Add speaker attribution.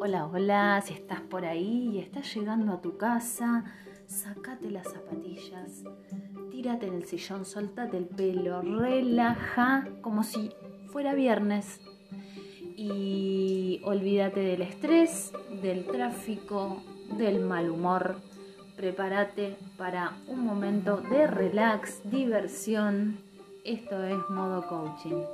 Speaker 1: Hola, hola, si estás por ahí y estás llegando a tu casa, sacate las zapatillas, tírate en el sillón, soltate el pelo, relaja como si fuera viernes y olvídate del estrés, del tráfico, del mal humor. Prepárate para un momento de relax, diversión. Esto es modo coaching.